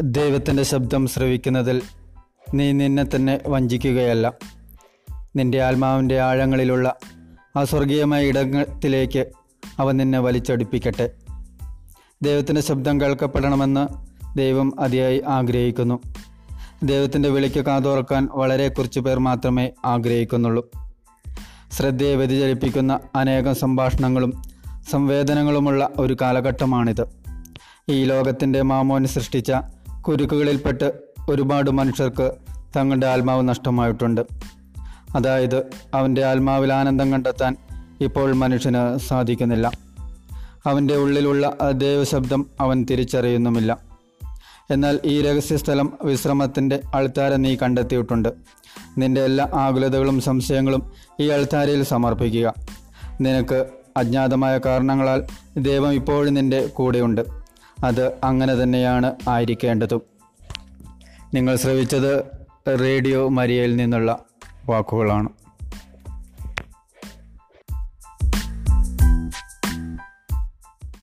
ദൈവത്തിന്റെ ശബ്ദം ശ്രവിക്കുന്നതിൽ നീ നിന്നെ തന്നെ വഞ്ചിക്കുകയല്ല. നിന്റെ ആത്മാവിന്റെ ആഴങ്ങളിലുള്ള ആ സ്വർഗീയമായ ഇടത്തിലേക്ക് അവൻ നിന്നെ വലിച്ചടുപ്പിക്കട്ടെ. ദൈവത്തിന്റെ ശബ്ദം കേൾക്കപ്പെടണമെന്ന് ദൈവം അതിയായി ആഗ്രഹിക്കുന്നു. ദൈവത്തിന്റെ വിളിക്ക് കാതോർക്കാൻ വളരെ കുറച്ച് പേർ മാത്രമേ ആഗ്രഹിക്കുന്നുള്ളൂ. ശ്രദ്ധയെ വ്യതിചലിപ്പിക്കുന്ന അനേകം സംഭാഷണങ്ങളും സംവേദനങ്ങളുമുള്ള ഒരു കാലഘട്ടമാണിത്. ഈ ലോകത്തിന്റെ മാമോൻ സൃഷ്ടിച്ച കുരുക്കുകളിൽപ്പെട്ട് ഒരുപാട് മനുഷ്യർക്ക് തങ്ങളുടെ ആത്മാവ് നഷ്ടമായിട്ടുണ്ട്. അതായത് അവന്റെ ആത്മാവിൽ ആനന്ദം കണ്ടെത്താൻ ഇപ്പോൾ മനുഷ്യന് സാധിക്കുന്നില്ല. അവന്റെ ഉള്ളിലുള്ള ദൈവശബ്ദം അവൻ തിരിച്ചറിയുന്നുമില്ല. എന്നാൽ ഈ രഹസ്യസ്ഥലം വിശ്രമത്തിന്റെ അൾത്താര നീ കണ്ടെത്തിയിട്ടുണ്ട്. നിന്റെ എല്ലാ ആകുലതകളും സംശയങ്ങളും ഈ അൾത്താരയിൽ സമർപ്പിക്കുക. നിനക്ക് അജ്ഞാതമായ കാരണങ്ങളാൽ ദൈവം ഇപ്പോഴും നിന്റെ കൂടെയുണ്ട്. അത് അങ്ങനെ തന്നെയാണ് ആയിരിക്കേണ്ടതും. നിങ്ങൾ ശ്രവിച്ചത് റേഡിയോ മരിയയിൽ നിന്നുള്ള വാക്കുകളാണ്.